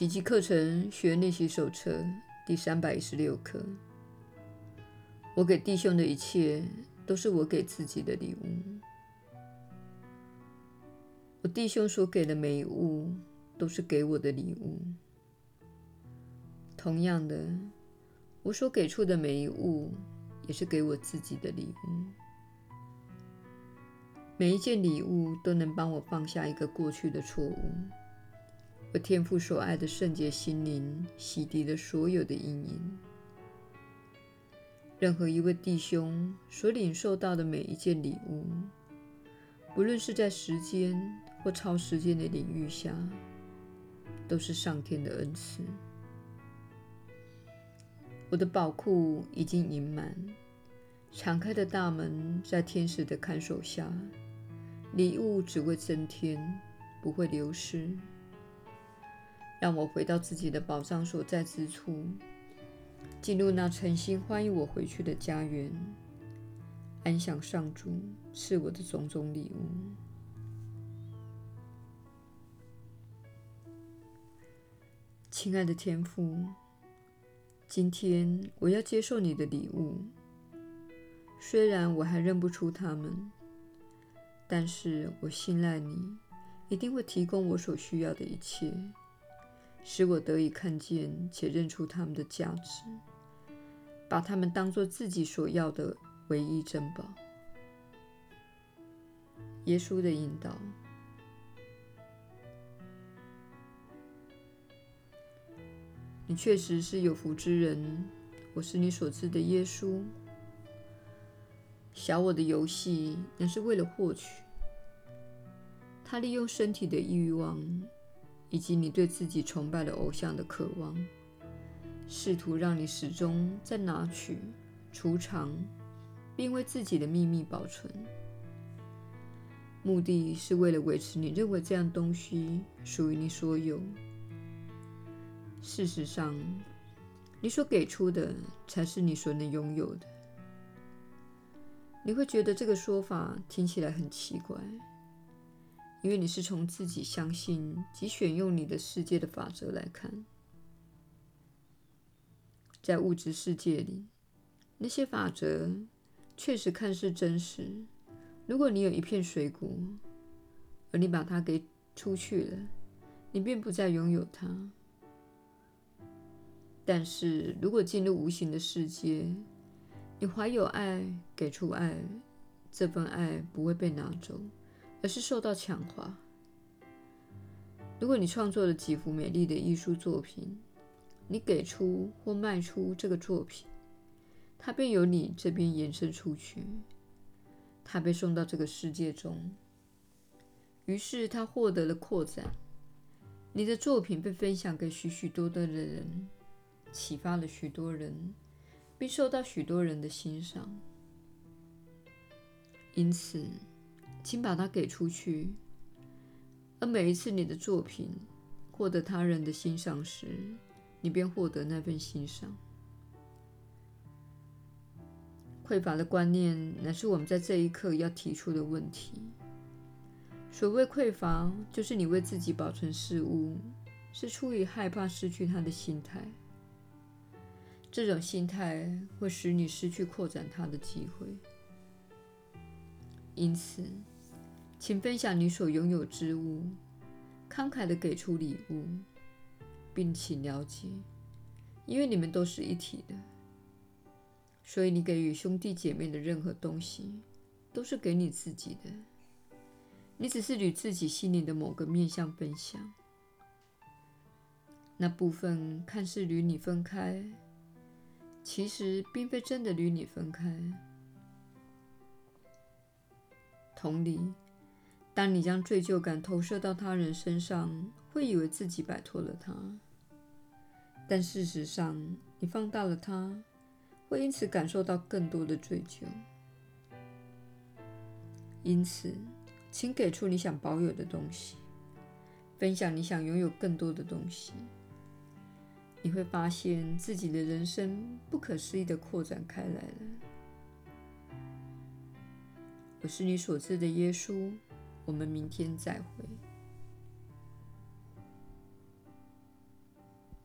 奇迹课程学练习手册第三百一十六课。我给弟兄的一切，都是我给自己的礼物。我弟兄所给的每一物，都是给我的礼物。同样的，我所给出的每一物，也是给我自己的礼物。每一件礼物都能帮我放下一个过去的错误。我天父所爱的圣洁心灵，洗涤了所有的阴影。任何一位弟兄所领受到的每一件礼物，不论是在时间或超时间的领域下，都是上天的恩赐。我的宝库已经盈满，敞开的大门在天使的看守下，礼物只会增添，不会流失。让我回到自己的宝藏所在之处，进入那诚心欢迎我回去的家园，安享上主赐我的种种礼物。亲爱的天父。今天我要接受你的礼物，虽然我还认不出他们，但是我信赖你一定会提供我所需要的一切，使我得以看见且认出他们的价值，把他们当作自己所要的唯一珍宝。耶稣的引导。你确实是有福之人，我是你所知的耶稣。小我的游戏乃是为了获取，他利用身体的欲望，以及你对自己崇拜的偶像的渴望，试图让你始终在拿取、储藏，并为自己的秘密保存。目的是为了维持你认为这样东西属于你所有。事实上，你所给出的才是你所能拥有的。你会觉得这个说法听起来很奇怪，因为你是从自己相信及选用你的世界的法则来看。在物质世界里，那些法则确实看似真实。如果你有一片水果，而你把它给出去了，你便不再拥有它。但是如果进入无形的世界，你怀有爱，给出爱，这份爱不会被拿走，而是受到强化。如果你创作了几幅美丽的艺术作品，你给出或卖出这个作品，它便由你这边延伸出去，它被送到这个世界中，于是它获得了扩展。你的作品被分享给许许多多的人。启发了许多人，并受到许多人的欣赏。因此，请把它给出去。而每一次你的作品获得他人的欣赏时，你便获得那份欣赏。匮乏的观念乃是我们在这一刻要提出的问题。所谓匮乏，就是你为自己保存事物，是出于害怕失去它的心态。这种心态会使你失去扩展它的机会。因此，请分享你所拥有之物，慷慨地给出礼物，并请了解，因为你们都是一体的，所以你给予兄弟姐妹的任何东西，都是给你自己的。你只是与自己心灵的某个面向分享，那部分看似与你分开。其实并非真的与你分开。同理，当你将罪疚感投射到他人身上，会以为自己摆脱了他，但事实上，你放大了他，会因此感受到更多的罪疚。因此，请给出你想保有的东西，分享你想拥有更多的东西。你会发现自己的人生不可思议地扩展开来了。我是你所知的耶稣，我们明天再会。